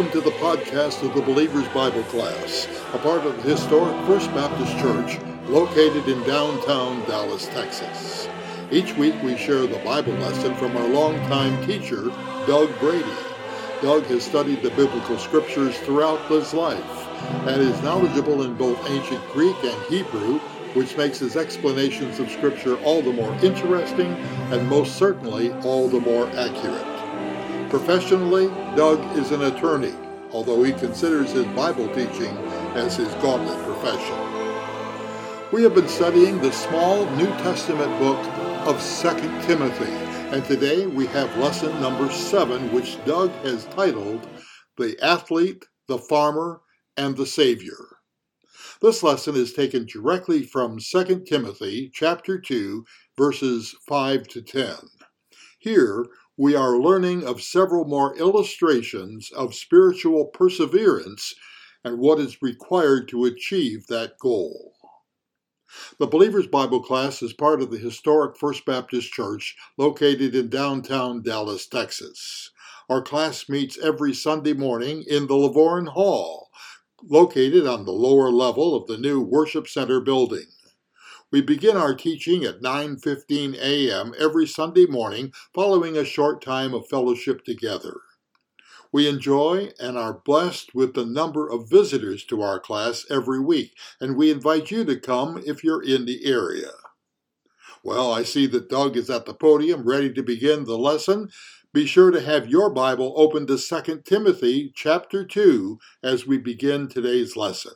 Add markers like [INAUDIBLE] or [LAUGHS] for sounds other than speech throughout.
welcome to the podcast of the Believer's Bible Class, a part of the historic First Baptist Church located in downtown Dallas, Texas. Each week we share the Bible lesson from our longtime teacher, Doug Brady. Doug has studied the biblical scriptures throughout his life and is knowledgeable in both ancient Greek and Hebrew, which makes his explanations of scripture all the more interesting and most certainly all the more accurate. Professionally, Doug is an attorney, although he considers his Bible teaching as his gauntlet profession. We have been studying the small New Testament book of 2 Timothy, and today we have lesson number 7, which Doug has titled The Athlete, the Farmer, and the Savior. This lesson is taken directly from 2 Timothy chapter 2 verses 5 to 10. Here we are learning of several more illustrations of spiritual perseverance and what is required to achieve that goal. The Believer's Bible class is part of the historic First Baptist Church located in downtown Dallas, Texas. Our class meets every Sunday morning in the Lavorne Hall, located on the lower level of the new Worship Center building. We begin our teaching at 9:15 a.m. every Sunday morning following a short time of fellowship together. We enjoy and are blessed with the number of visitors to our class every week, and we invite you to come if you're in the area. Well, I see that Doug is at the podium ready to begin the lesson. Be sure to have your Bible open to 2 Timothy chapter 2 as we begin today's lesson.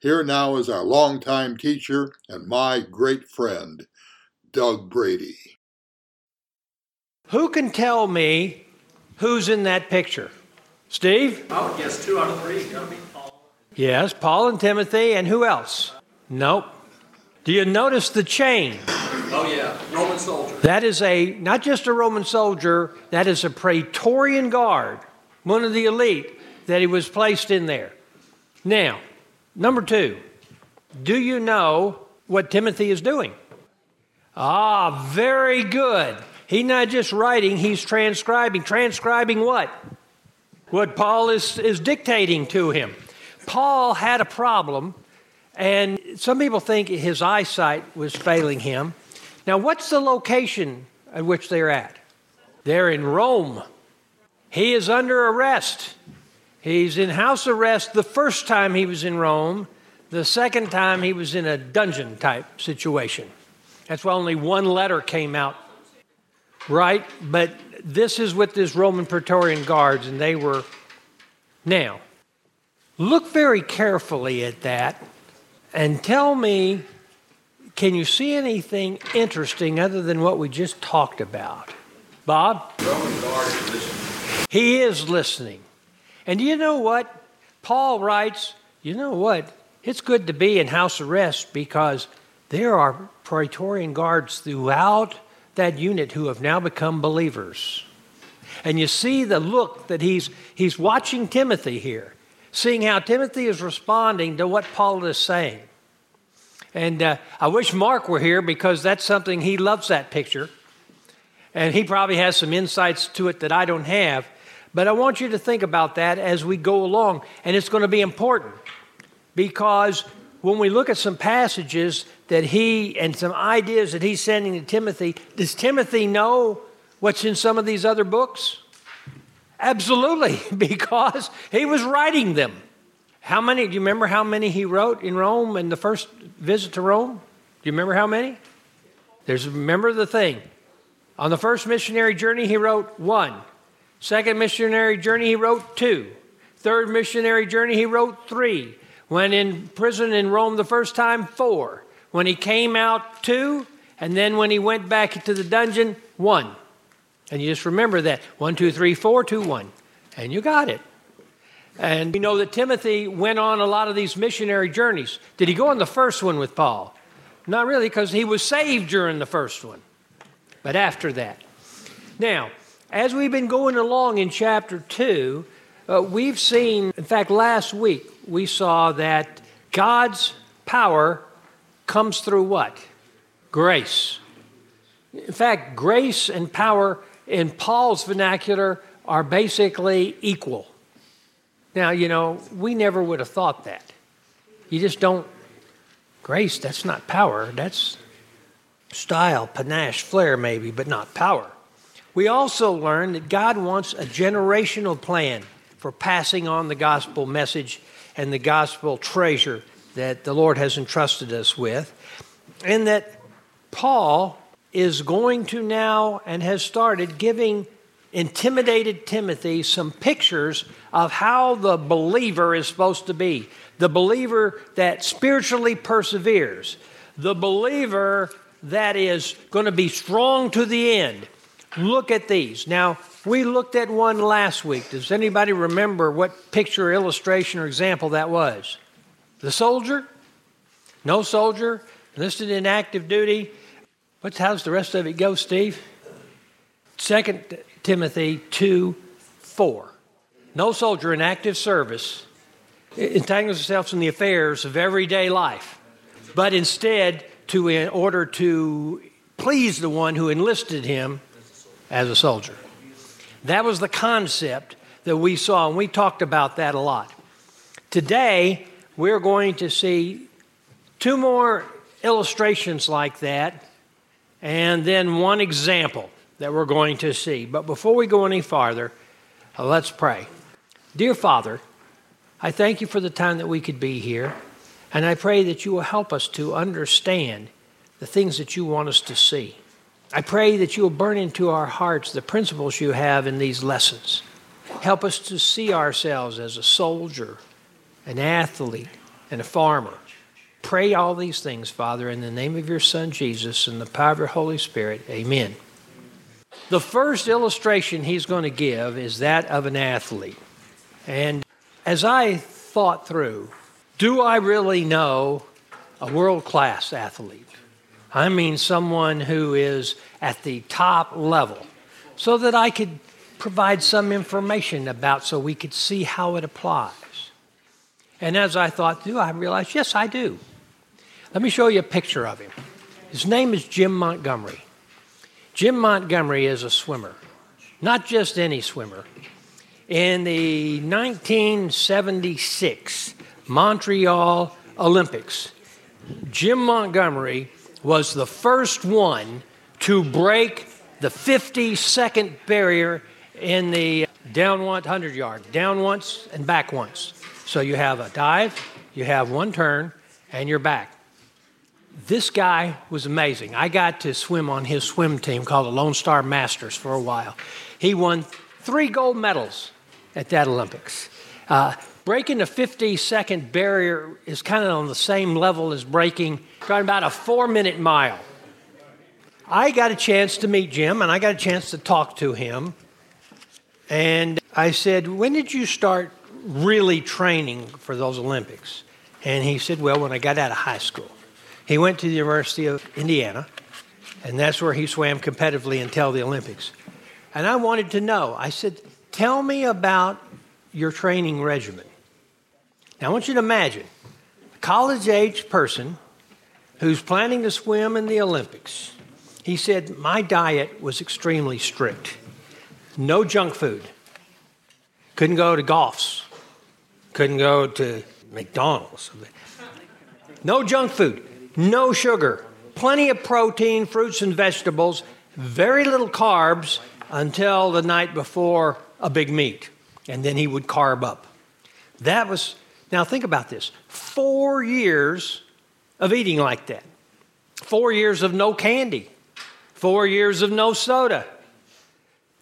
Here now is our longtime teacher and my great friend, Doug Brady. Who can tell me who's in that picture? Steve? I would guess two out of three. Gotta be Paul. Yes, Paul and Timothy, and who else? Nope. Do you notice the chain? Oh yeah, Roman soldier. That is a not just a Roman soldier, that is a Praetorian guard, one of the elite that he was placed in there. Now, number two, do you know what Timothy is doing? Ah, very good. He's not just writing, he's transcribing. Transcribing what? What Paul is, is dictating to him. Paul had a problem, and some people think his eyesight was failing him. Now, what's the location at which they're at? They're in Rome. He is under arrest. He's in house arrest the first time he was in Rome, the second time he was in a dungeon type situation. That's why only one letter came out, right? But this is with this Roman Praetorian guards, and they were. Now, look very carefully at that and tell me can you see anything interesting other than what we just talked about? Bob? Roman guard is listening. He is listening. And you know what? Paul writes, you know what? It's good to be in house arrest because there are Praetorian guards throughout that unit who have now become believers. And you see the look that he's, he's watching Timothy here, seeing how Timothy is responding to what Paul is saying. And uh, I wish Mark were here because that's something he loves that picture. And he probably has some insights to it that I don't have. But I want you to think about that as we go along. And it's going to be important because when we look at some passages that he and some ideas that he's sending to Timothy, does Timothy know what's in some of these other books? Absolutely, [LAUGHS] because he was writing them. How many, do you remember how many he wrote in Rome in the first visit to Rome? Do you remember how many? There's, remember the thing. On the first missionary journey, he wrote one. Second missionary journey, he wrote two. Third missionary journey, he wrote three. When in prison in Rome the first time, four. When he came out, two. And then when he went back to the dungeon, one. And you just remember that one, two, three, four, two, one. And you got it. And we know that Timothy went on a lot of these missionary journeys. Did he go on the first one with Paul? Not really, because he was saved during the first one, but after that. Now, as we've been going along in chapter 2, uh, we've seen, in fact, last week, we saw that God's power comes through what? Grace. In fact, grace and power in Paul's vernacular are basically equal. Now, you know, we never would have thought that. You just don't. Grace, that's not power. That's style, panache, flair, maybe, but not power. We also learn that God wants a generational plan for passing on the gospel message and the gospel treasure that the Lord has entrusted us with. And that Paul is going to now and has started giving intimidated Timothy some pictures of how the believer is supposed to be. The believer that spiritually perseveres. The believer that is going to be strong to the end. Look at these. Now, we looked at one last week. Does anybody remember what picture, illustration, or example that was? The soldier? No soldier, enlisted in active duty. What's how's the rest of it go, Steve? Second Timothy 2 4. No soldier in active service entangles himself in the affairs of everyday life, but instead, to in order to please the one who enlisted him as a soldier. That was the concept that we saw, and we talked about that a lot. Today, we're going to see two more illustrations like that, and then one example that we're going to see. But before we go any farther, uh, let's pray. Dear Father, I thank you for the time that we could be here, and I pray that you will help us to understand the things that you want us to see. I pray that you will burn into our hearts the principles you have in these lessons. Help us to see ourselves as a soldier, an athlete, and a farmer. Pray all these things, Father, in the name of your Son Jesus and the power of your Holy Spirit. Amen. The first illustration he's going to give is that of an athlete. And as I thought through, do I really know a world class athlete? I mean, someone who is at the top level, so that I could provide some information about so we could see how it applies. And as I thought through, I realized, yes, I do. Let me show you a picture of him. His name is Jim Montgomery. Jim Montgomery is a swimmer, not just any swimmer. In the 1976 Montreal Olympics, Jim Montgomery was the first one to break the 50 second barrier in the down once 100 yard, down once and back once. So you have a dive, you have one turn, and you're back this guy was amazing. I got to swim on his swim team called the Lone Star Masters for a while. He won three gold medals at that Olympics. Uh, breaking the 50 second barrier is kind of on the same level as breaking about a four minute mile. I got a chance to meet Jim and I got a chance to talk to him. And I said, When did you start really training for those Olympics? And he said, Well, when I got out of high school. He went to the University of Indiana, and that's where he swam competitively until the Olympics. And I wanted to know, I said, Tell me about your training regimen. Now, I want you to imagine a college age person who's planning to swim in the Olympics. He said, My diet was extremely strict. No junk food. Couldn't go to golf's. Couldn't go to McDonald's. No junk food no sugar, plenty of protein, fruits and vegetables, very little carbs until the night before a big meet. And then he would carb up. That was, now think about this four years of eating like that, four years of no candy, four years of no soda.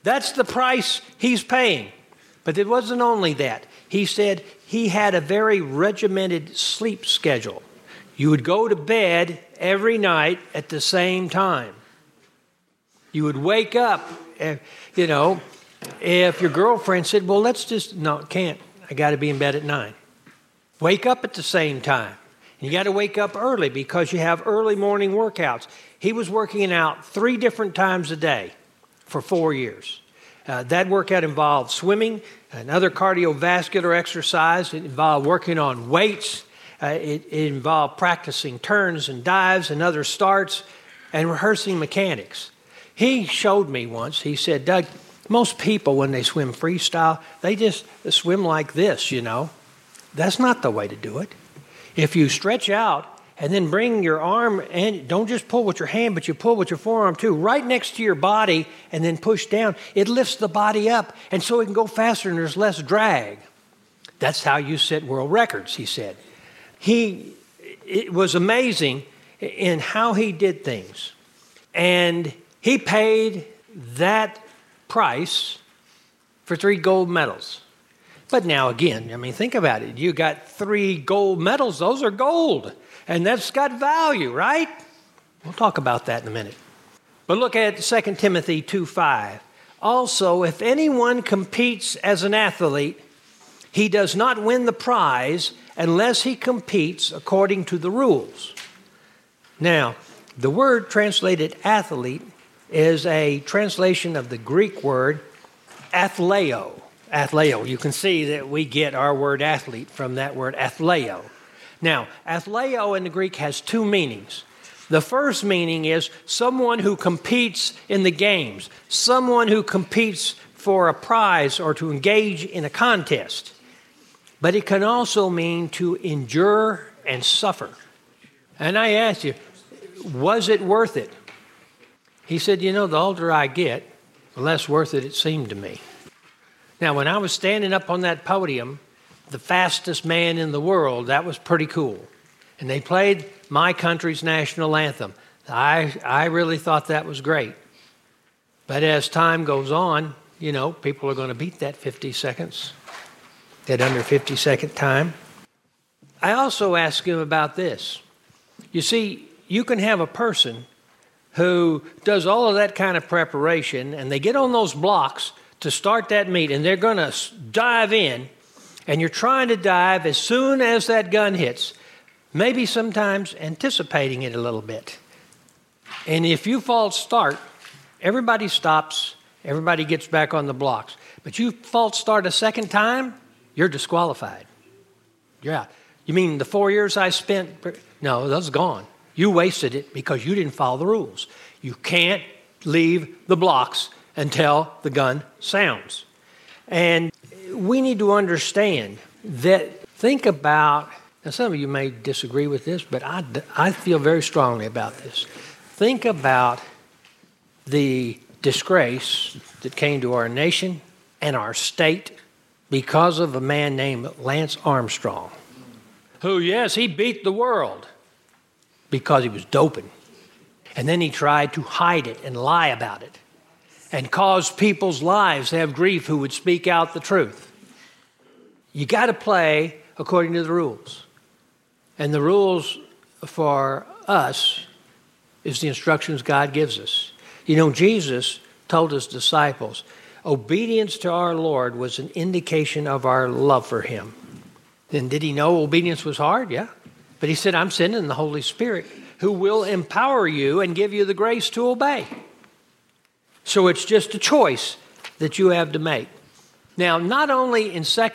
That's the price he's paying. But it wasn't only that. He said he had a very regimented sleep schedule. You would go to bed every night at the same time. You would wake up, eh, you know, if your girlfriend said, Well, let's just, no, can't. I got to be in bed at nine. Wake up at the same time. You got to wake up early because you have early morning workouts. He was working out three different times a day for four years. Uh, that workout involved swimming, another cardiovascular exercise. It involved working on weights. Uh, it, it involved practicing turns and dives and other starts and rehearsing mechanics. He showed me once, he said, Doug, Most people, when they swim freestyle, they just swim like this, you know. That's not the way to do it. If you stretch out and then bring your arm and don't just pull with your hand, but you pull with your forearm too, right next to your body, and then push down. It lifts the body up, and so it can go faster and there's less drag. That's how you set world records, he said. He it was amazing in how he did things. And he paid that price for three gold medals. But now, again, I mean, think about it. You got three gold medals, those are gold and that's got value, right? We'll talk about that in a minute. But look at 2 Timothy 2 5. Also, if anyone competes as an athlete, he does not win the prize unless he competes according to the rules. Now, the word translated athlete is a translation of the Greek word athleo. Athleo. You can see that we get our word athlete from that word athleo. Now, athleo in the Greek has two meanings. The first meaning is someone who competes in the games, someone who competes for a prize or to engage in a contest. But it can also mean to endure and suffer. And I asked you, was it worth it? He said, You know, the older I get, the less worth it it seemed to me. Now, when I was standing up on that podium, the fastest man in the world. That was pretty cool. And they played my country's national anthem. I, I really thought that was great. But as time goes on, you know, people are going to beat that 50 seconds, that under 50 second time. I also asked him about this. You see, you can have a person who does all of that kind of preparation and they get on those blocks to start that meet and they're going to dive in and you're trying to dive as soon as that gun hits, maybe sometimes anticipating it a little bit. And if you false start, everybody stops, everybody gets back on the blocks. But you false start a second time, you're disqualified. Yeah. You mean the four years I spent? No, that's gone. You wasted it because you didn't follow the rules. You can't leave the blocks until the gun sounds. And we need to understand that think about, now some of you may disagree with this, but I, I feel very strongly about this. Think about the disgrace that came to our nation and our state because of a man named Lance Armstrong, who, yes, he beat the world because he was doping. And then he tried to hide it and lie about it and cause people's lives to have grief who would speak out the truth. You got to play according to the rules. And the rules for us is the instructions God gives us. You know, Jesus told his disciples, obedience to our Lord was an indication of our love for him. Then did he know obedience was hard? Yeah. But he said, I'm sending the Holy Spirit who will empower you and give you the grace to obey. So it's just a choice that you have to make. Now, not only in 2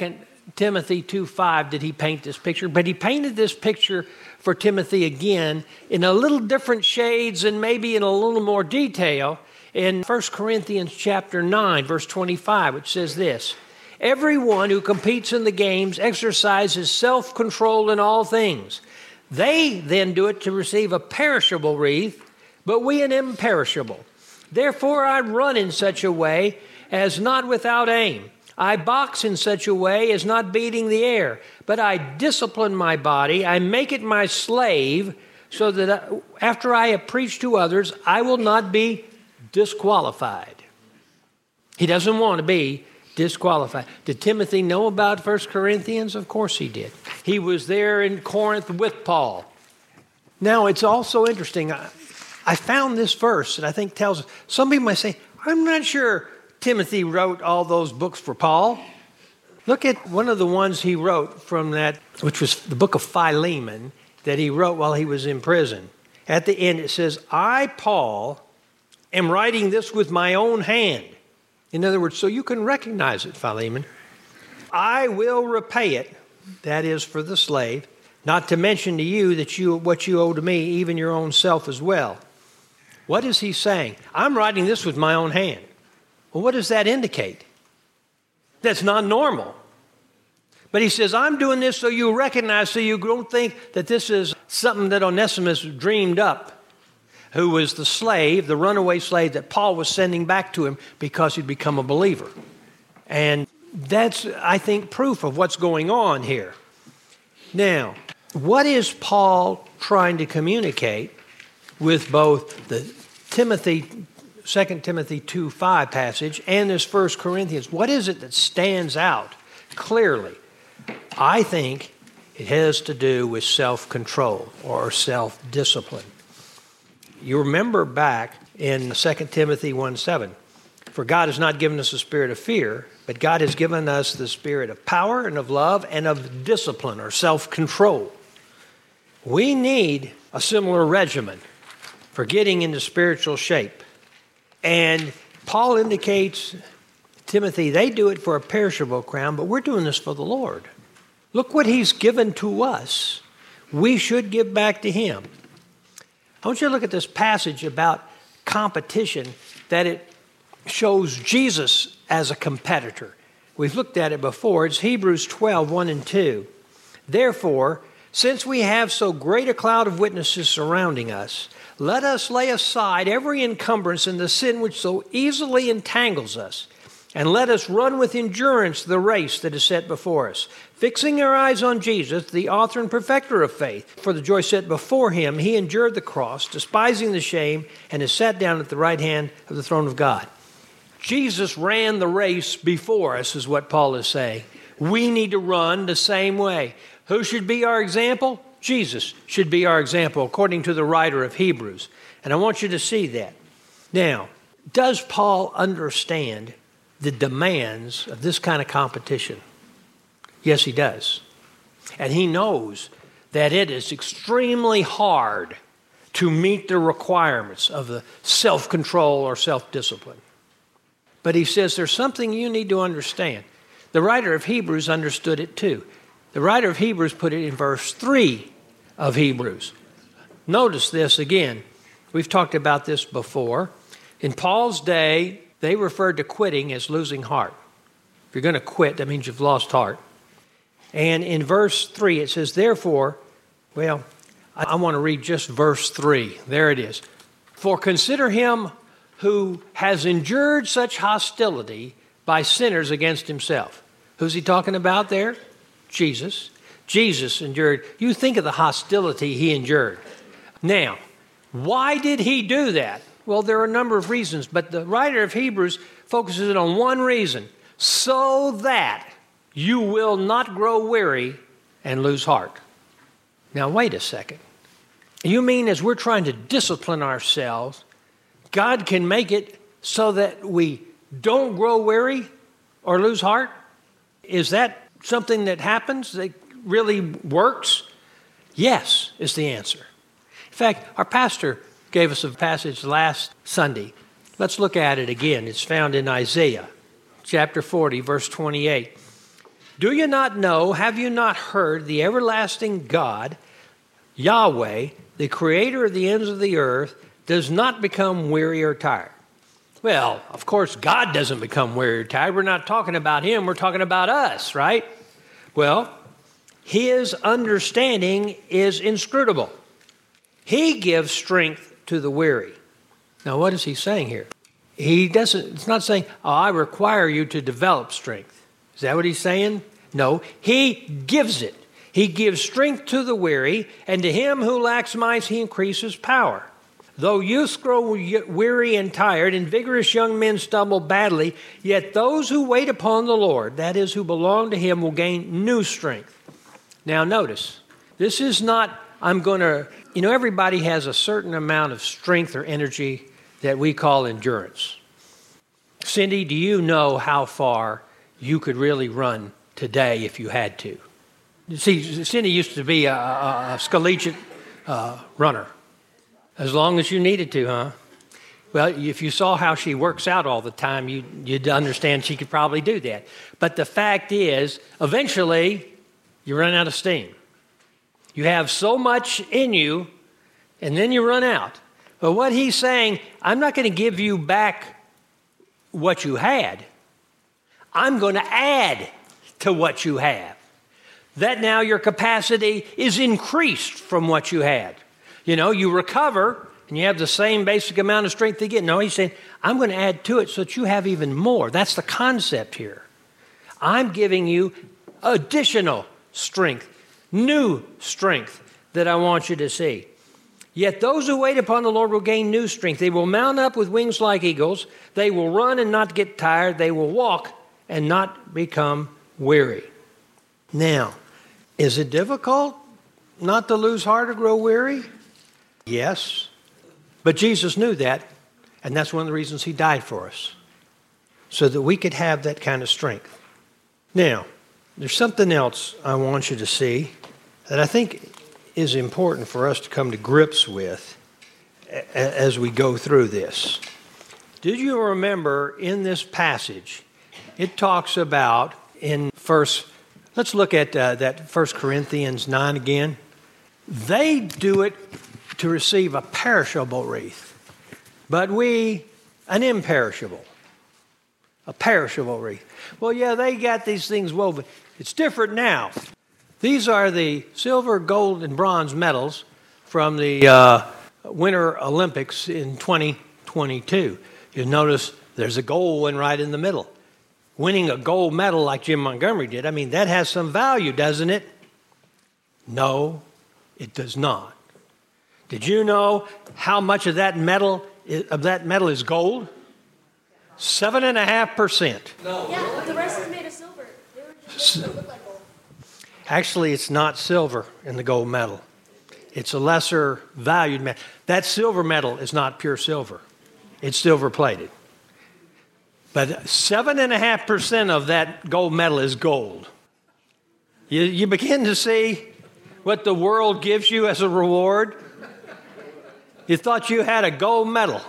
Timothy 2 5 did he paint this picture, but he painted this picture for Timothy again in a little different shades and maybe in a little more detail in 1 Corinthians chapter 9 verse 25 which says this Everyone who competes in the games exercises self-control in all things they then do it to receive a perishable wreath but we an imperishable Therefore, I run in such a way as not without aim. I box in such a way as not beating the air, but I discipline my body. I make it my slave so that after I have preached to others, I will not be disqualified. He doesn't want to be disqualified. Did Timothy know about 1 Corinthians? Of course he did. He was there in Corinth with Paul. Now, it's also interesting. I found this verse that I think tells us. Some people might say, I'm not sure Timothy wrote all those books for Paul. Look at one of the ones he wrote from that, which was the book of Philemon that he wrote while he was in prison. At the end, it says, I, Paul, am writing this with my own hand. In other words, so you can recognize it, Philemon. I will repay it, that is for the slave, not to mention to you that you what you owe to me, even your own self as well. What is he saying? I'm writing this with my own hand. Well, what does that indicate? That's not normal. But he says, I'm doing this so you recognize, so you don't think that this is something that Onesimus dreamed up, who was the slave, the runaway slave that Paul was sending back to him because he'd become a believer. And that's, I think, proof of what's going on here. Now, what is Paul trying to communicate with both the Timothy 2 Timothy 2 5 passage and this 1 Corinthians? What is it that stands out clearly? I think it has to do with self control or self discipline. You remember back in 2 Timothy 1 7, for God has not given us a spirit of fear, but God has given us the spirit of power and of love and of discipline or self control. We need a similar regimen for getting into spiritual shape. And Paul indicates, Timothy, they do it for a perishable crown, but we're doing this for the Lord. Look what he's given to us. We should give back to him. I want you to look at this passage about competition that it shows Jesus as a competitor. We've looked at it before. It's Hebrews 12, 1 and 2. Therefore, since we have so great a cloud of witnesses surrounding us, let us lay aside every encumbrance and the sin which so easily entangles us and let us run with endurance the race that is set before us, fixing our eyes on Jesus, the author and perfecter of faith. For the joy set before him, he endured the cross, despising the shame, and is sat down at the right hand of the throne of God. Jesus ran the race before us, is what Paul is saying. We need to run the same way. Who should be our example? Jesus should be our example, according to the writer of Hebrews. And I want you to see that. Now, does Paul understand the demands of this kind of competition? Yes, he does. And he knows that it is extremely hard to meet the requirements of the self control or self discipline. But he says there's something you need to understand. The writer of Hebrews understood it too. The writer of Hebrews put it in verse 3 of Hebrews. Notice this again. We've talked about this before. In Paul's day, they referred to quitting as losing heart. If you're going to quit, that means you've lost heart. And in verse 3, it says, Therefore, well, I, want to read just verse 3. There it is. For consider him who has endured such hostility by sinners against himself. Who's he talking about there? Jesus. Jesus endured. You think of the hostility he endured. Now, why did he do that? Well, there are a number of reasons, but the writer of Hebrews focuses it on one reason so that you will not grow weary and lose heart. Now, wait a second. You mean as we're trying to discipline ourselves, God can make it so that we don't grow weary or lose heart? Is that something that happens that really works? Yes, is the answer. In fact, our pastor gave us a passage last Sunday. Let's look at it again. It's found in Isaiah chapter 40, verse 28. Do you not know, have you not heard the everlasting God, Yahweh, the creator of the ends of the earth, does not become weary or tired? Well, of course, God doesn't become weary or tired. We're not talking about Him, we're talking about us, right? Well, His understanding is inscrutable. He gives strength to the weary. Now, what is he saying here? He doesn't, it's not saying, oh, I require you to develop strength. Is that what he's saying? No, he gives it. He gives strength to the weary, and to him who lacks might, he increases power. Though youths grow weary and tired, and vigorous young men stumble badly, yet those who wait upon the Lord, that is, who belong to him, will gain new strength. Now, notice, this is not, I'm going to you know, everybody has a certain amount of strength or energy that we call endurance. Cindy, do you know how far you could really run today if you had to? See, Cindy used to be a, a, a collegiate uh, runner, as long as you needed to, huh? Well, if you saw how she works out all the time, you, would understand she could probably do that. But the fact is, eventually, you run out of steam. You have so much in you, and then you run out. But what he's saying, I'm not going to give you back what you had. I'm going to add to what you have. That now your capacity is increased from what you had. You know, you recover and you have the same basic amount of strength again. No, he's saying, I'm going to add to it so that you have even more. That's the concept here. I'm giving you additional strength, new strength that I want you to see. Yet those who wait upon the Lord will gain new strength. They will mount up with wings like eagles. They will run and not get tired. They will walk and not become weary. Now, is it difficult not to lose heart or grow weary? Yes. But Jesus knew that, and that's one of the reasons he died for us, so that we could have that kind of strength. Now, there's something else I want you to see that I think is important for us to come to grips with as we go through this. Did you remember in this passage, it talks about in first, let's look at uh, that First Corinthians 9 again. They do it to receive a perishable wreath, but we an imperishable. A perishable wreath. Well, yeah, they got these things woven. It's different now. These are the silver, gold, and bronze medals from the uh, Winter Olympics in 2022. You'll notice there's a gold one right in the middle. Winning a gold medal like Jim Montgomery did, I mean, that has some value, doesn't it? No, it does not. Did you know how much of that metal of that metal is gold? Seven and a half percent. No. Yeah, the rest is made of silver. They were just like. Actually, it's not silver in the gold medal. It's a lesser valued metal. That silver metal is not pure silver. It's silver plated. But seven and a half percent of that gold medal is gold. You, you begin to see what the world gives you as a reward. You thought you had a gold medal.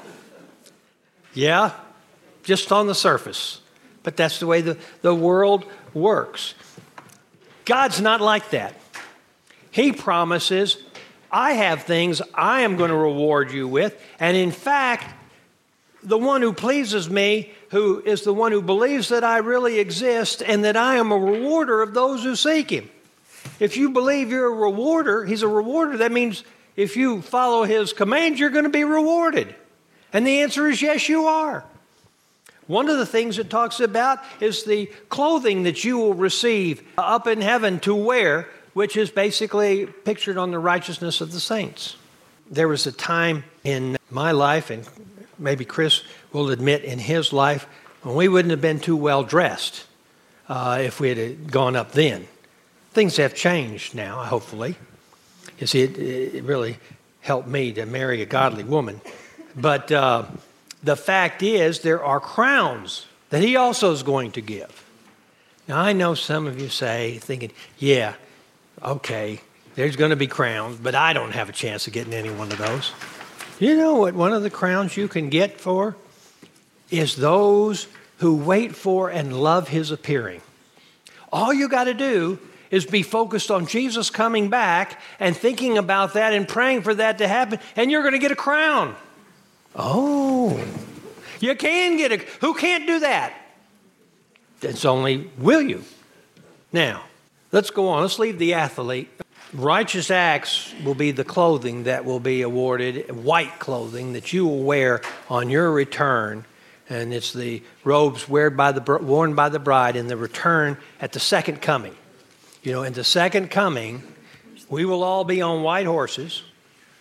Yeah, just on the surface. But that's the way the, the world works. God's not like that. He promises, I have things I am going to reward you with. And in fact, the one who pleases me, who is the one who believes that I really exist and that I am a rewarder of those who seek him. If you believe you're a rewarder, he's a rewarder, that means if you follow his commands, you're going to be rewarded. And the answer is yes, you are. One of the things it talks about is the clothing that you will receive up in heaven to wear, which is basically pictured on the righteousness of the saints. There was a time in my life, and maybe Chris will admit in his life, when we wouldn't have been too well dressed uh, if we had gone up then. Things have changed now, hopefully. You see, it, it really helped me to marry a godly woman. But uh, the fact is, there are crowns that he also is going to give. Now, I know some of you say, thinking, yeah, okay, there's going to be crowns, but I don't have a chance of getting any one of those. You know what one of the crowns you can get for? Is those who wait for and love his appearing. All you got to do is be focused on Jesus coming back and thinking about that and praying for that to happen, and you're going to get a crown. Oh, you can get a. Who can't do that? It's only will you. Now, let's go on. Let's leave the athlete. Righteous acts will be the clothing that will be awarded, white clothing that you will wear on your return. And it's the robes worn by the, worn by the bride in the return at the second coming. You know, in the second coming, we will all be on white horses.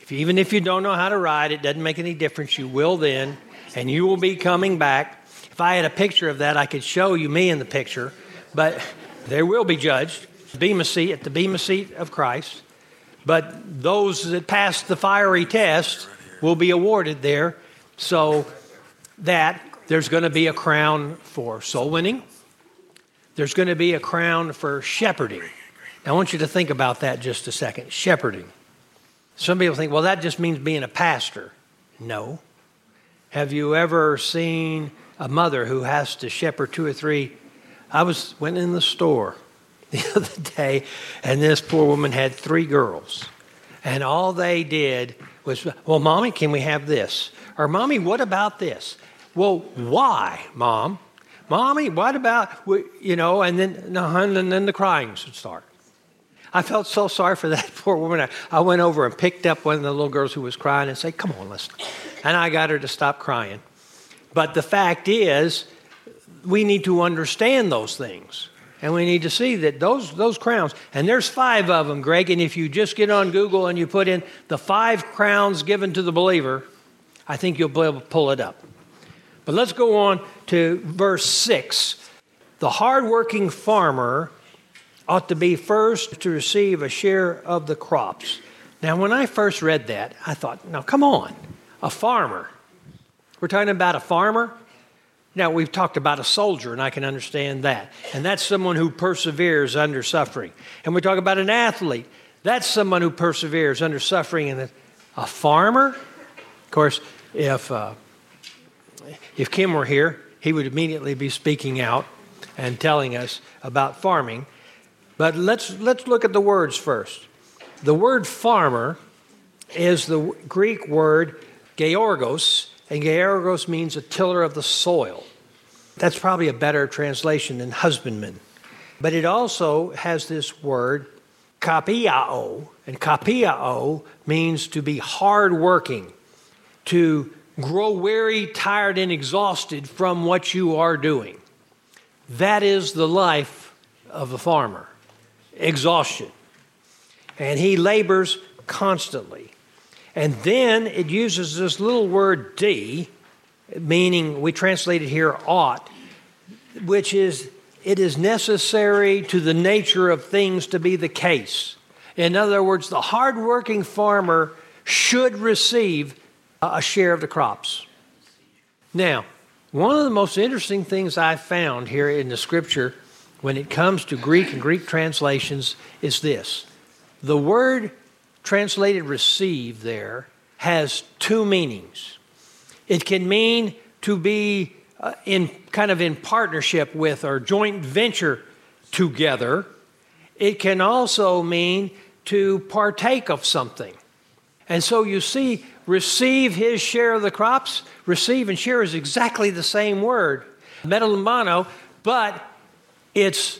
If, even if you don't know how to ride, it doesn't make any difference. You will then, and you will be coming back. If I had a picture of that, I could show you me in the picture, but there will be judged. Bema seat at the Bema seat of Christ. But those that pass the fiery test will be awarded there. So that there's going to be a crown for soul winning, there's going to be a crown for shepherding. Now, I want you to think about that just a second. Shepherding. Some people think, well, that just means being a pastor. No. Have you ever seen a mother who has to shepherd two or three? I was went in the store [LAUGHS] the other day, and this poor woman had three girls, and all they did was, well, mommy, can we have this? Or mommy, what about this? Well, why, mom? Mommy, what about, you know, and then, uh-huh, and then the crying would start. I felt so sorry for that [LAUGHS] poor woman. I, I went over and picked up one of the little girls who was crying and said, Come on, listen. And I got her to stop crying. But the fact is, we need to understand those things. And we need to see that those, those crowns, and there's five of them, Greg, and if you just get on Google and you put in the five crowns given to the believer, I think you'll be able to pull it up. But let's go on to verse 6. The hardworking farmer ought to be first to receive a share of the crops. Now, when I first read that, I thought, now come on, a farmer. We're talking about a farmer? Now, we've talked about a soldier, and I can understand that. And that's someone who perseveres under suffering. And we talk about an athlete. That's someone who perseveres under suffering. And a farmer? Of course, if, uh, if Kim were here, he would immediately be speaking out and telling us about farming. But let's, let's look at the words first. The word farmer is the Greek word georgos, and georgos means a tiller of the soil. That's probably a better translation than husbandman. But it also has this word kopiao, and kopiao means to be hardworking, to grow weary, tired, and exhausted from what you are doing. That is the life of a farmer exhaustion. And he labors constantly. And then it uses this little word dei, meaning we translate it here ought, which is it is necessary to the nature of things to be the case. In other words, the hardworking farmer should receive a share of the crops. Now, one of the most interesting things I found here in the scripture when it comes to Greek and Greek translations is this the word translated receive there has two meanings. It can mean to be uh, in kind of in partnership with or joint venture together. It can also mean to partake of something. And so you see, receive his share of the crops. Receive and share is exactly the same word, metalambano, but it's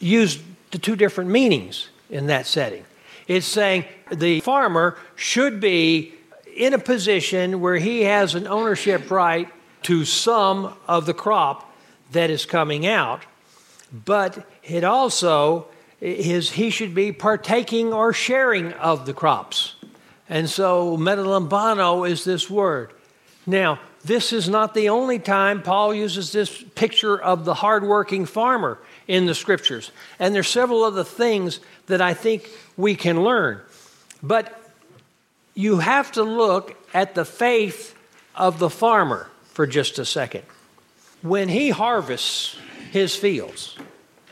used to two different meanings in that setting. It's saying the farmer should be in a position where he has an ownership right to some of the crop that is coming out, but it also is he should be partaking or sharing of the crops. And so metalambano is this word. Now, this is not the only time Paul uses this picture of the hardworking farmer in the scriptures. And there's several other things that I think we can learn. But you have to look at the faith of the farmer for just a second. When he harvests his fields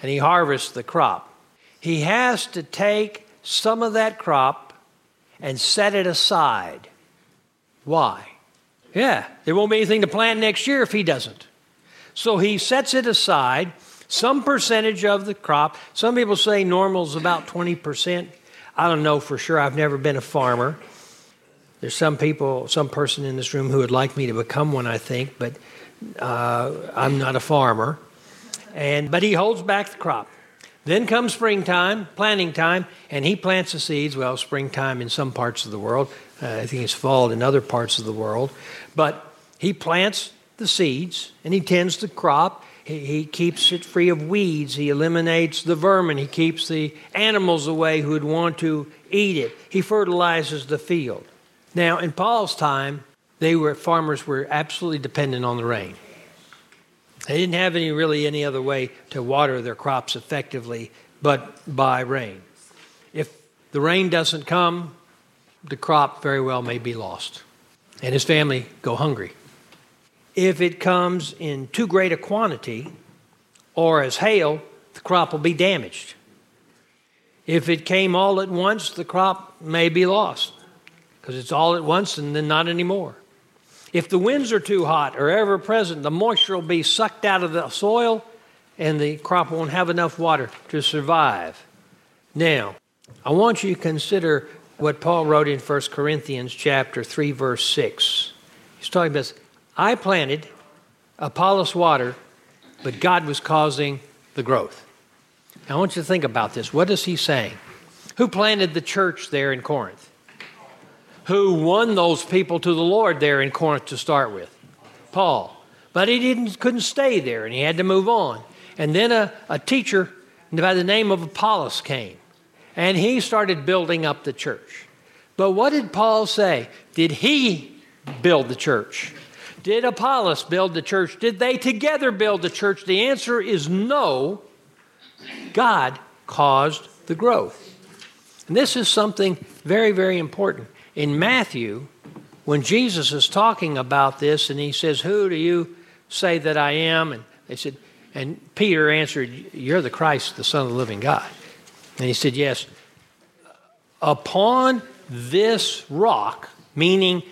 and he harvests the crop, he has to take some of that crop and set it aside. Why? Yeah, there won't be anything to plant next year if he doesn't. So he sets it aside, some percentage of the crop. Some people say normal is about 20%. I don't know for sure. I've never been a farmer. There's some people, some person in this room who would like me to become one, I think, but uh, I'm not a farmer. And but he holds back the crop. Then comes springtime, planting time, and he plants the seeds. Well, springtime in some parts of the world. Uh, I think it's fall in other parts of the world. But he plants the seeds and he tends the crop. He, he keeps it free of weeds. He eliminates the vermin. He keeps the animals away who would want to eat it. He fertilizes the field. Now, in Paul's time, they were farmers were absolutely dependent on the rain. They didn't have any really any other way to water their crops effectively but by rain. If the rain doesn't come, the crop very well may be lost and his family go hungry. If it comes in too great a quantity or as hail, the crop will be damaged. If it came all at once, the crop may be lost because it's all at once and then not anymore. If the winds are too hot or ever present, the moisture will be sucked out of the soil and the crop won't have enough water to survive. Now, I want you to consider what Paul wrote in 1 Corinthians chapter 3 verse 6. He's talking about I planted, Apollos water, but God was causing the growth. Now, I want you to think about this. What is he saying? Who planted the church there in Corinth? Who won those people to the Lord there in Corinth to start with? Paul. But he didn't, couldn't stay there and he had to move on. And then a, a teacher by the name of Apollos came and he started building up the church. But what did Paul say? Did he build the church? Did Apollos build the church? Did they together build the church? The answer is no. God caused the growth. And this is something very, very important. In Matthew, when Jesus is talking about this and he says, Who do you say that I am? And they said, and Peter answered, You're the Christ, the Son of the living God. And he said, Yes. Upon this rock, meaning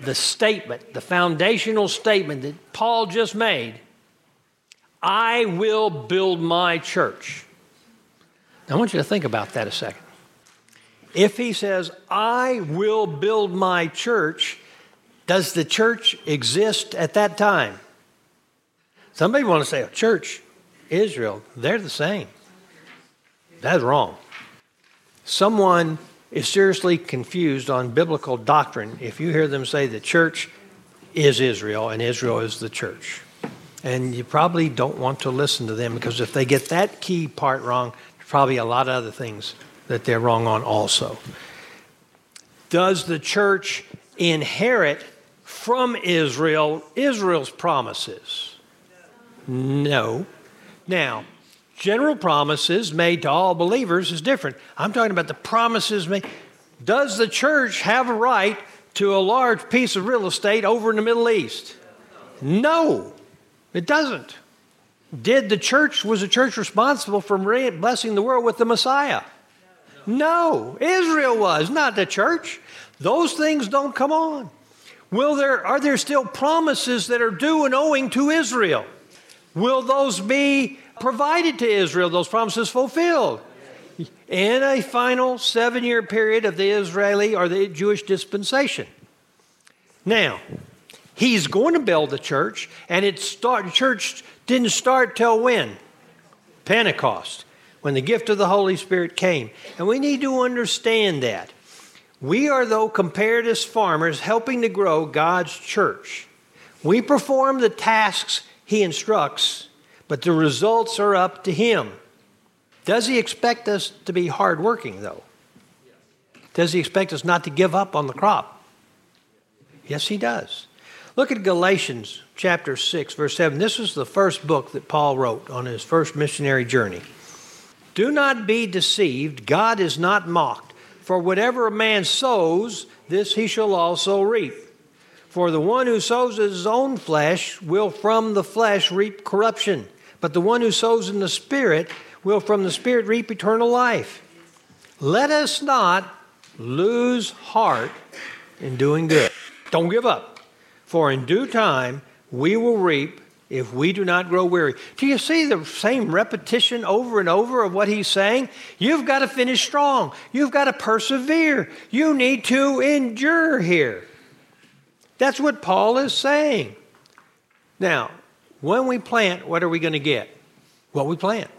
the statement, the foundational statement that Paul just made, I will build my church. Now, I want you to think about that a second. If he says, I will build my church, does the church exist at that time? Somebody want to say, oh, church, Israel, they're the same. That's wrong. Someone is seriously confused on biblical doctrine if you hear them say the church is Israel and Israel is the church. And you probably don't want to listen to them because if they get that key part wrong, there's probably a lot of other things that they're wrong on also. Does the church inherit from Israel Israel's promises? No. Now, general promises made to all believers is different. I'm talking about the promises made. Does the church have a right to a large piece of real estate over in the Middle East? No, it doesn't. Did the church, was the church responsible for blessing the world with the Messiah? No, Israel was, not the church. Those things don't come on. Will there, are there still promises that are due and owing to Israel? Will those be provided to Israel, those promises fulfilled? In a final seven year period of the Israeli or the Jewish dispensation. Now, he's going to build the church, and it start, church didn't start till when? Pentecost, when the gift of the Holy Spirit came. And we need to understand that. We are, though, compared as farmers helping to grow God's church. We perform the tasks he instructs, but the results are up to Him. Does He expect us to be hardworking, though? Does He expect us not to give up on the crop? Yes, He does. Look at Galatians chapter 6, verse 7. This is the first book that Paul wrote on his first missionary journey. Do not be deceived, God is not mocked. For whatever a man sows, this he shall also reap. For the one who sows his own flesh will from the flesh reap corruption, but the one who sows in the Spirit will from the Spirit reap eternal life. Let us not lose heart in doing good. Don't give up, for in due time we will reap if we do not grow weary. Do you see the same repetition over and over of what he's saying? You've got to finish strong. You've got to persevere. You need to endure here. That's what Paul is saying. Now, when we plant, what are we going to get? What we plant.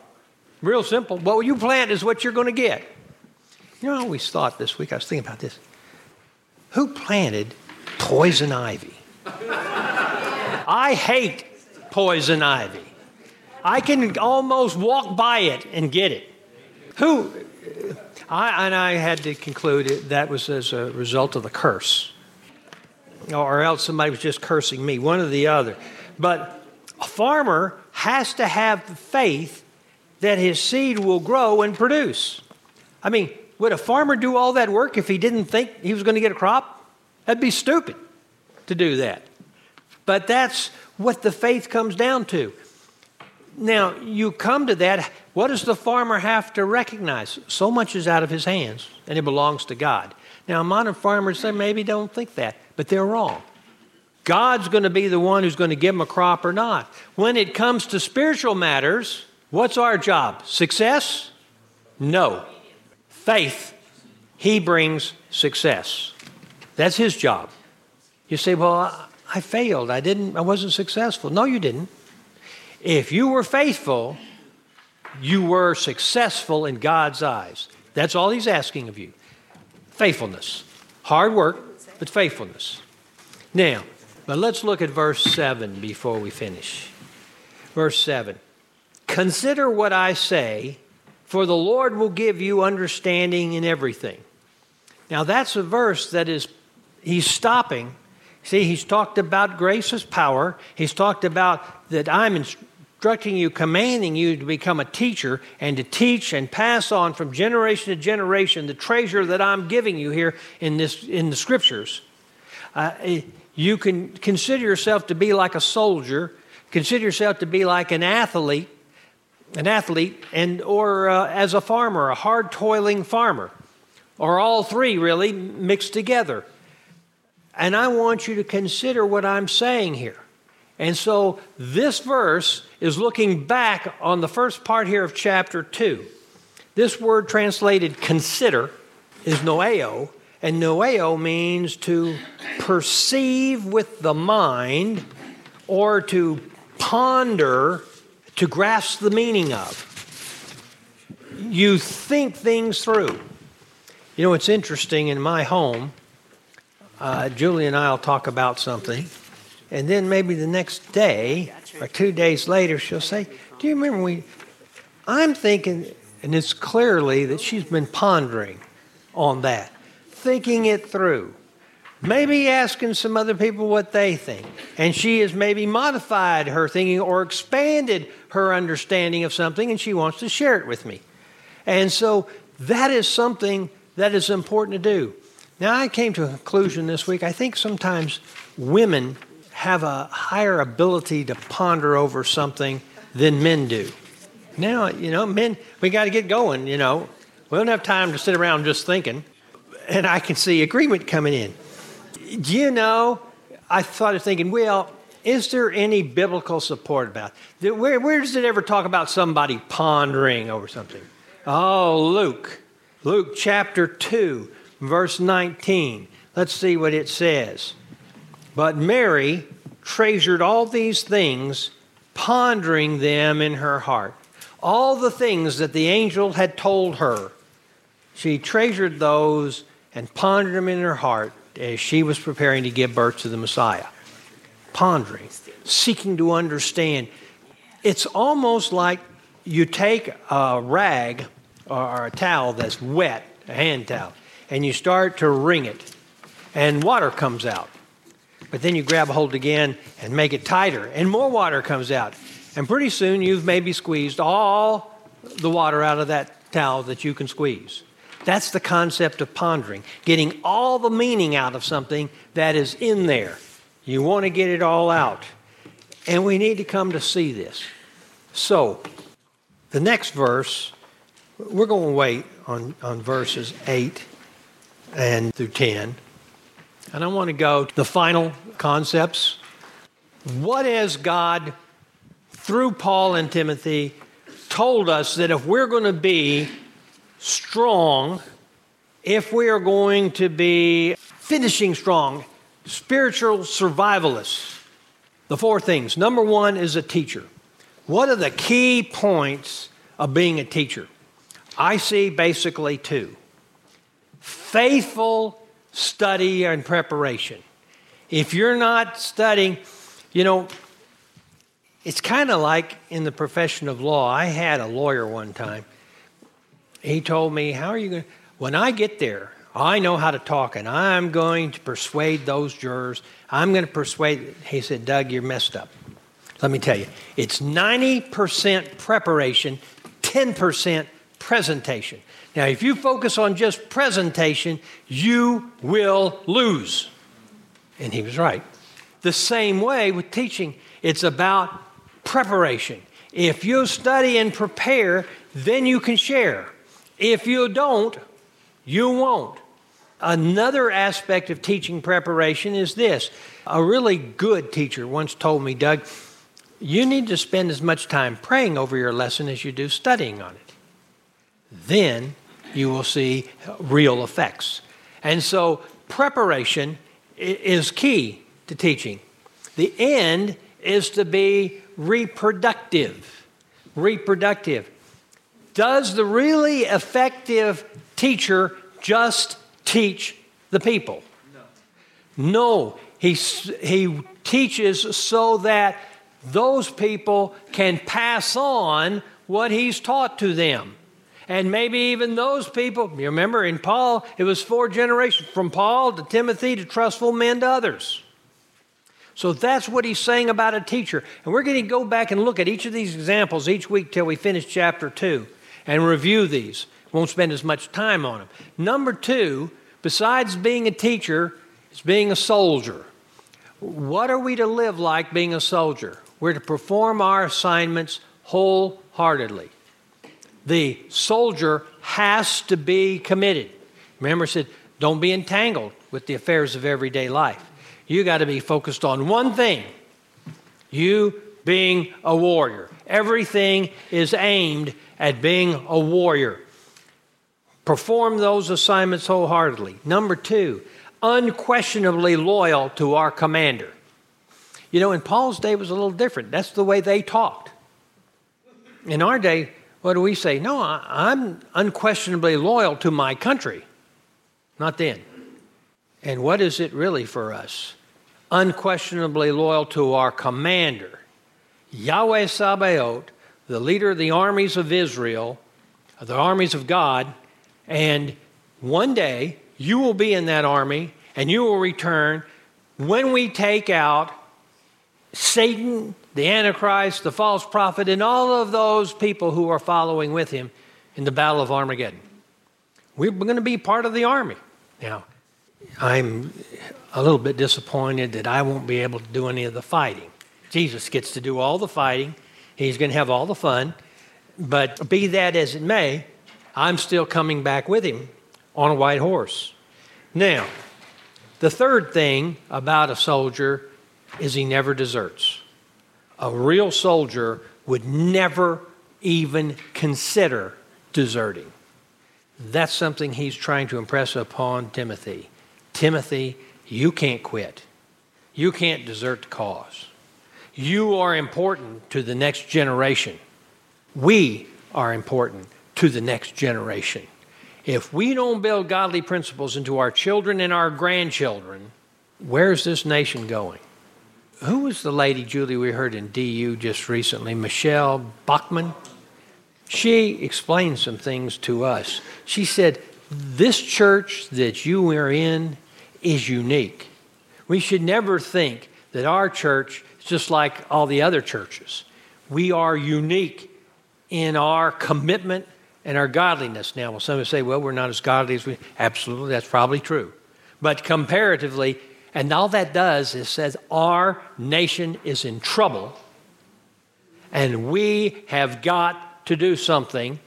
Real simple. What you plant is what you're going to get. You know, I always thought this week, I was thinking about this. Who planted poison ivy? [LAUGHS] I hate poison ivy. I can almost walk by it and get it. Who? I, and I had to conclude it, that was as a result of the curse or else somebody was just cursing me, one or the other. But a farmer has to have the faith that his seed will grow and produce. I mean, would a farmer do all that work if he didn't think he was going to get a crop? That'd be stupid to do that. But that's what the faith comes down to. Now, you come to that. What does the farmer have to recognize? So much is out of his hands, and it belongs to God. Now, modern farmers say maybe don't think that but they're wrong. God's going to be the one who's going to give them a crop or not. When it comes to spiritual matters, what's our job? Success? No. Faith. He brings success. That's his job. You say, well, I failed. I didn't I wasn't successful. No, you didn't. If you were faithful, you were successful in God's eyes. That's all he's asking of you. Faithfulness. Hard work, but faithfulness. Now, but let's look at verse 7 before we finish. Verse 7 Consider what I say, for the Lord will give you understanding in everything. Now, that's a verse that is, he's stopping. See, he's talked about grace as power. He's talked about that I'm instructing you, commanding you to become a teacher and to teach and pass on from generation to generation the treasure that I'm giving you here in, this, in the scriptures. Uh, you can consider yourself to be like a soldier, consider yourself to be like an athlete, an athlete, and or uh, as a farmer, a hard toiling farmer, or all three really mixed together. And I want you to consider what I'm saying here. And so this verse is looking back on the first part here of chapter 2. This word translated consider is noeo, and noeo means to perceive with the mind or to ponder, to grasp the meaning of. You think things through. You know, it's interesting in my home, uh, Julie and I will talk about something, and then maybe the next day or two days later, she'll say, Do you remember we? I'm thinking, and it's clearly that she's been pondering on that thinking it through. Maybe asking some other people what they think. And she has maybe modified her thinking or expanded her understanding of something and she wants to share it with me. And so that is something that is important to do. Now, I came to a conclusion this week. I think sometimes women have a higher ability to ponder over something than men do. Now, you know, men, we got to get going, you know. We don't have time to sit around just thinking and I can see agreement coming in. Do you know? I of thinking, well, is there any biblical support about it? Where, where does it ever talk about somebody pondering over something? Oh, Luke. Luke chapter 2, verse 19. Let's see what it says. But Mary treasured all these things, pondering them in her heart. All the things that the angel had told her, she treasured those and pondered them in her heart as she was preparing to give birth to the Messiah. Pondering, seeking to understand. It's almost like you take a rag or a towel that's wet, a hand towel, and you start to wring it, and water comes out. But then you grab a hold again and make it tighter, and more water comes out. And pretty soon you've maybe squeezed all the water out of that towel that you can squeeze. That's the concept of pondering, getting all the meaning out of something that is in there. You want to get it all out. And we need to come to see this. So, the next verse, we're going to wait on, on verses 8 and through 10. And I want to go to the final concepts. What has God, through Paul and Timothy, told us that if we're going to be strong if we are going to be finishing strong, spiritual survivalists. The four things. Number one is a teacher. What are the key points of being a teacher? I see basically two faithful study and preparation. If you're not studying, you know, it's kind of like in the profession of law. I had a lawyer one time he told me, How are you going to, when I get there, I know how to talk and I'm going to persuade those jurors. I'm going to persuade, he said, Doug, you're messed up. Let me tell you, it's 90% preparation, 10% presentation. Now, if you focus on just presentation, you will lose. And he was right. The same way with teaching, it's about preparation. If you study and prepare, then you can share. If you don't, you won't. Another aspect of teaching preparation is this. A really good teacher once told me, Doug, you need to spend as much time praying over your lesson as you do studying on it. Then you will see real effects. And so preparation is key to teaching. The end is to be reproductive. Reproductive. Does the really effective teacher just teach the people? No. No. He, he teaches so that those people can pass on what he's taught to them. And maybe even those people, you remember in Paul, it was four generations from Paul to Timothy to trustful men to others. So that's what he's saying about a teacher. And we're going to go back and look at each of these examples each week till we finish chapter 2 and review these. Won't spend as much time on them. Number two, besides being a teacher, is being a soldier. What are we to live like being a soldier? We're to perform our assignments wholeheartedly. The soldier has to be committed. Remember, I said, don't be entangled with the affairs of everyday life. You got to be focused on one thing you being a warrior. Everything is aimed at being a warrior. Perform those assignments wholeheartedly. Number two, unquestionably loyal to our commander. You know, in Paul's day, was a little different. That's the way they talked. In our day, what do we say? No, I'm unquestionably loyal to my country. Not then. And what is it really for us? Unquestionably loyal to our commander, Yahweh Sabaoth, the leader of the armies of Israel, the armies of God, and one day you will be in that army and you will return when we take out Satan, the Antichrist, the false prophet, and all of those people who are following with him in the Battle of Armageddon. We're going to be part of the army. Now, I'm a little bit disappointed that I won't be able to do any of the fighting. Jesus gets to do all the fighting, he's going to have all the fun. But be that as it may, I'm still coming back with him on a white horse. Now, the third thing about a soldier is he never deserts. A real soldier would never even consider deserting. That's something he's trying to impress upon Timothy. Timothy, you can't quit. You can't desert the cause. You are important to the next generation. We are important to the next generation. If we don't build godly principles into our children and our grandchildren, where's this nation going? Who was the lady, Julie, we heard in DU just recently? Michelle Bachmann? She explained some things to us. She said, This church that you are in is unique. We should never think that our church is just like all the other churches. We are unique in our commitment and our godliness. Now, well, some say, well, we're not as godly as we. Absolutely, that's probably true. But comparatively, and all that does is says our nation is in trouble and we have got to do something.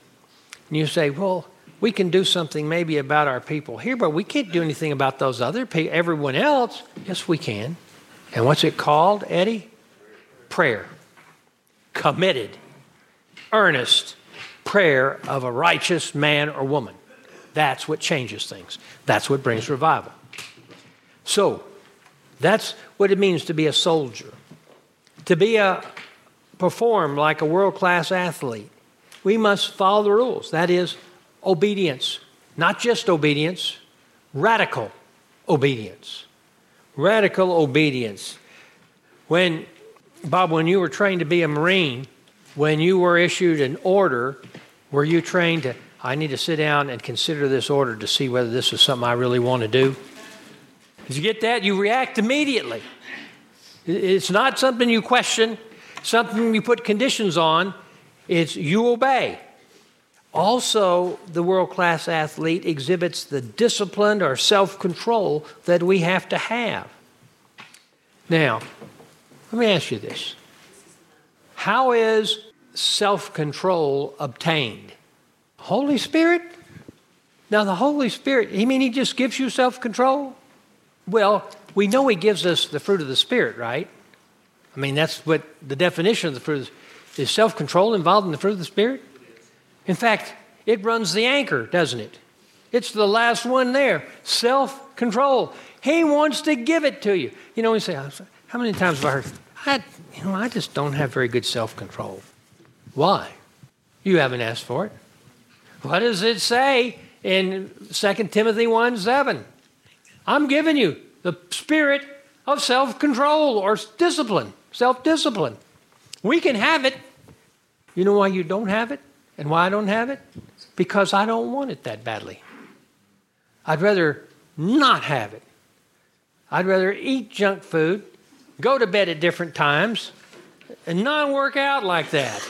And you say, well, we can do something maybe about our people here, but we can't do anything about those other people, everyone else. Yes, we can. And what's it called, Eddie? Prayer. Committed, earnest prayer of a righteous man or woman. That's what changes things. That's what brings revival. So, that's what it means to be a soldier. To be a perform like a world-class athlete. We must follow the rules. That is obedience. Not just obedience, radical obedience. Radical obedience. When Bob, when you were trained to be a Marine, when you were issued an order, were you trained to I need to sit down and consider this order to see whether this is something I really want to do? Did you get that? You react immediately. It's not something you question, something you put conditions on. It's you obey. Also, the world class athlete exhibits the discipline or self control that we have to have. Now, let me ask you this How is self control obtained? Holy Spirit? Now, the Holy Spirit, you mean He just gives you self control? Well, we know He gives us the fruit of the Spirit, right? I mean, that's what the definition of the fruit is. Is self control involved in the fruit of the Spirit? In fact, it runs the anchor, doesn't it? It's the last one there self control. He wants to give it to you. You know, we say, How many times have I heard, I, you know, I just don't have very good self control? Why? You haven't asked for it. What does it say in 2 Timothy 1 7? I'm giving you the spirit of self control or discipline, self discipline. We can have it. You know why you don't have it and why I don't have it? Because I don't want it that badly. I'd rather not have it. I'd rather eat junk food, go to bed at different times, and not work out like that.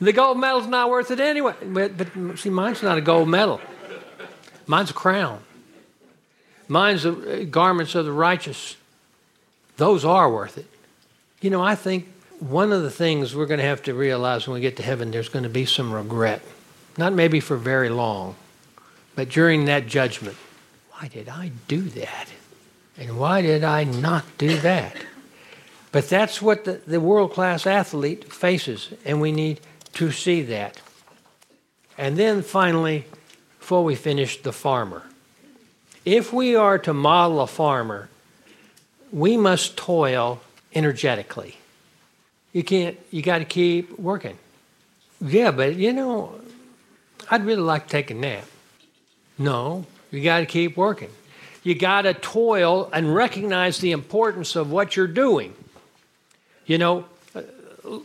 The gold medal's not worth it anyway. But, but see, mine's not a gold medal. Mine's a crown. Mine's the uh, garments of the righteous. Those are worth it. You know, I think one of the things we're going to have to realize when we get to heaven, there's going to be some regret. Not maybe for very long, but during that judgment. Why did I do that? And why did I not do that? But that's what the, the world class athlete faces, and we need to see that. And then finally, before we finish, the farmer. If we are to model a farmer, we must toil energetically. You can't, you got to keep working. Yeah, but you know, I'd really like to take a nap. No, you got to keep working. You got to toil and recognize the importance of what you're doing. You know,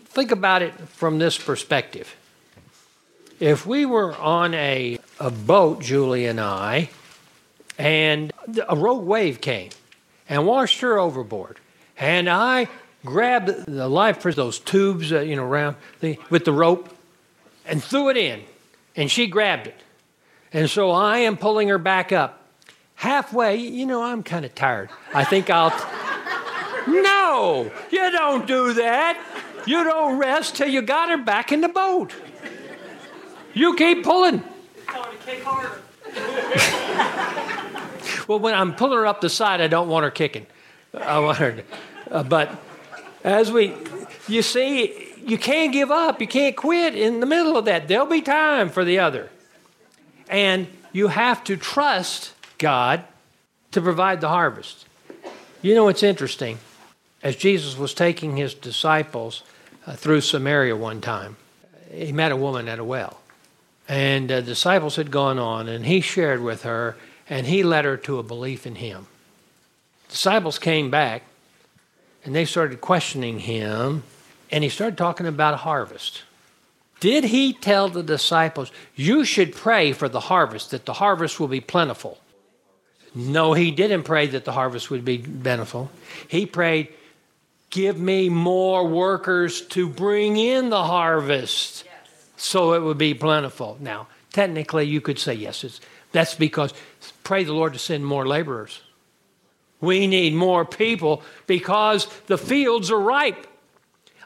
think about it from this perspective. If we were on a, a boat, Julie and I, and a rogue wave came and washed her overboard, and I grabbed the life preserver, those tubes, uh, you know, around the, with the rope, and threw it in, and she grabbed it. And so I am pulling her back up. Halfway, you know, I'm kind of tired. I think I'll. T- [LAUGHS] no, you don't do that. You don't rest till you got her back in the boat. You keep pulling. [LAUGHS] well, when I'm pulling her up the side, I don't want her kicking. I want her, to, uh, but as we, you see, you can't give up. You can't quit in the middle of that. There'll be time for the other. And you have to trust God to provide the harvest. You know what's interesting? As Jesus was taking his disciples uh, through Samaria one time. He met a woman at a well. And the disciples had gone on, and he shared with her, and he led her to a belief in him. Disciples came back, and they started questioning him, and he started talking about a harvest. Did he tell the disciples, You should pray for the harvest, that the harvest will be plentiful? No, he didn't pray that the harvest would be plentiful. He prayed, Give me more workers to bring in the harvest. So it would be plentiful. Now, technically, you could say yes. that's because pray the Lord to send more laborers. We need more people because the fields are ripe.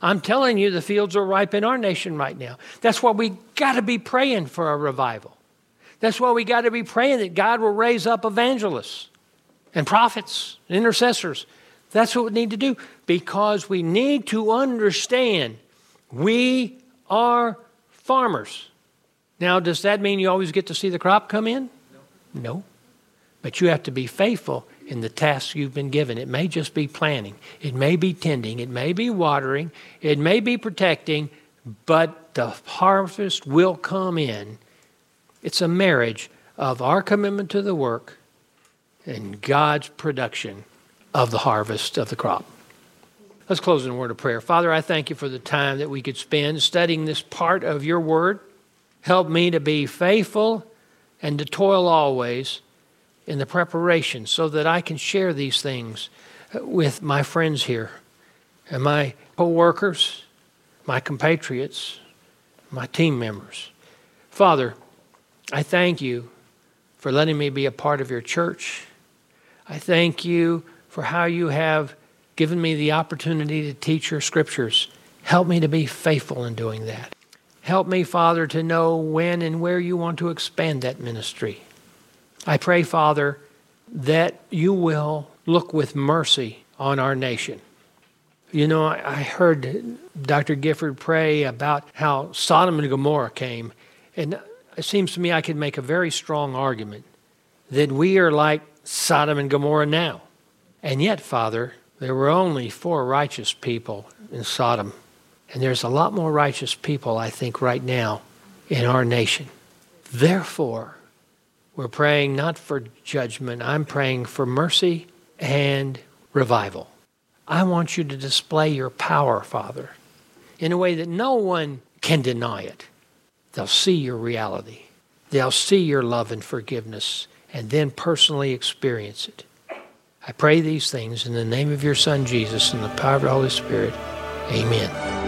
I'm telling you, the fields are ripe in our nation right now. That's why we got to be praying for a revival. That's why we got to be praying that God will raise up evangelists and prophets, and intercessors that's what we need to do because we need to understand we are farmers. Now, does that mean you always get to see the crop come in? No. no. But you have to be faithful in the tasks you've been given. It may just be planting, it may be tending, it may be watering, it may be protecting, but the harvest will come in. It's a marriage of our commitment to the work and God's production of the harvest of the crop. Let's close in a word of prayer. Father, I thank you for the time that we could spend studying this part of your word. Help me to be faithful and to toil always in the preparation so that I can share these things with my friends here and my co workers, my compatriots, my team members. Father, I thank you for letting me be a part of your church. I thank you for how you have given me the opportunity to teach your scriptures. Help me to be faithful in doing that. Help me, Father, to know when and where you want to expand that ministry. I pray, Father, that you will look with mercy on our nation. You know, I heard Dr. Gifford pray about how Sodom and Gomorrah came, and it seems to me I could make a very strong argument that we are like Sodom and Gomorrah now. And yet, Father, There were only four righteous people in Sodom. And there's a lot more righteous people, I think, right now in our nation. Therefore, we're praying not for judgment, I'm praying for mercy and revival. I want you to display your power, Father, in a way that no one can deny it. They'll see your reality, they'll see your love and forgiveness, and then personally experience it. I pray these things in the name of your Son, Jesus, and the power of the Holy Spirit. Amen.